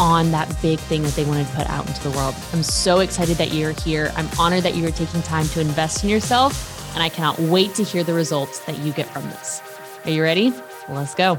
on that big thing that they wanted to put out into the world. I'm so excited that you're here. I'm honored that you are taking time to invest in yourself, and I cannot wait to hear the results that you get from this. Are you ready? Let's go.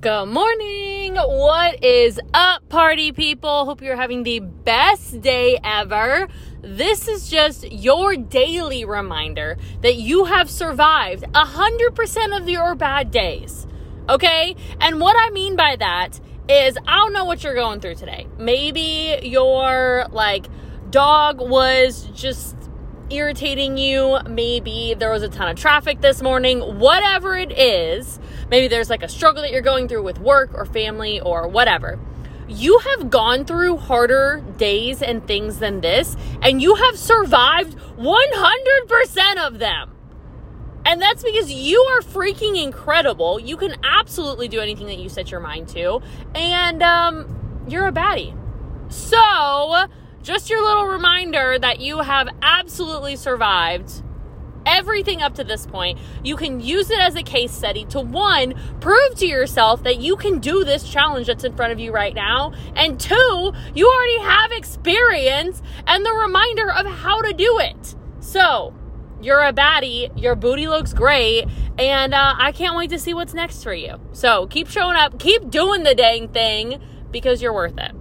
Good morning. What is up, party people? Hope you're having the best day ever. This is just your daily reminder that you have survived 100% of your bad days. Okay? And what I mean by that is I don't know what you're going through today. Maybe your like dog was just irritating you. Maybe there was a ton of traffic this morning. Whatever it is, maybe there's like a struggle that you're going through with work or family or whatever. You have gone through harder days and things than this, and you have survived 100% of them. And that's because you are freaking incredible. You can absolutely do anything that you set your mind to. And um, you're a baddie. So, just your little reminder that you have absolutely survived everything up to this point. You can use it as a case study to one, prove to yourself that you can do this challenge that's in front of you right now. And two, you already have experience and the reminder of how to do it. So, you're a baddie, your booty looks great, and uh, I can't wait to see what's next for you. So keep showing up, keep doing the dang thing because you're worth it.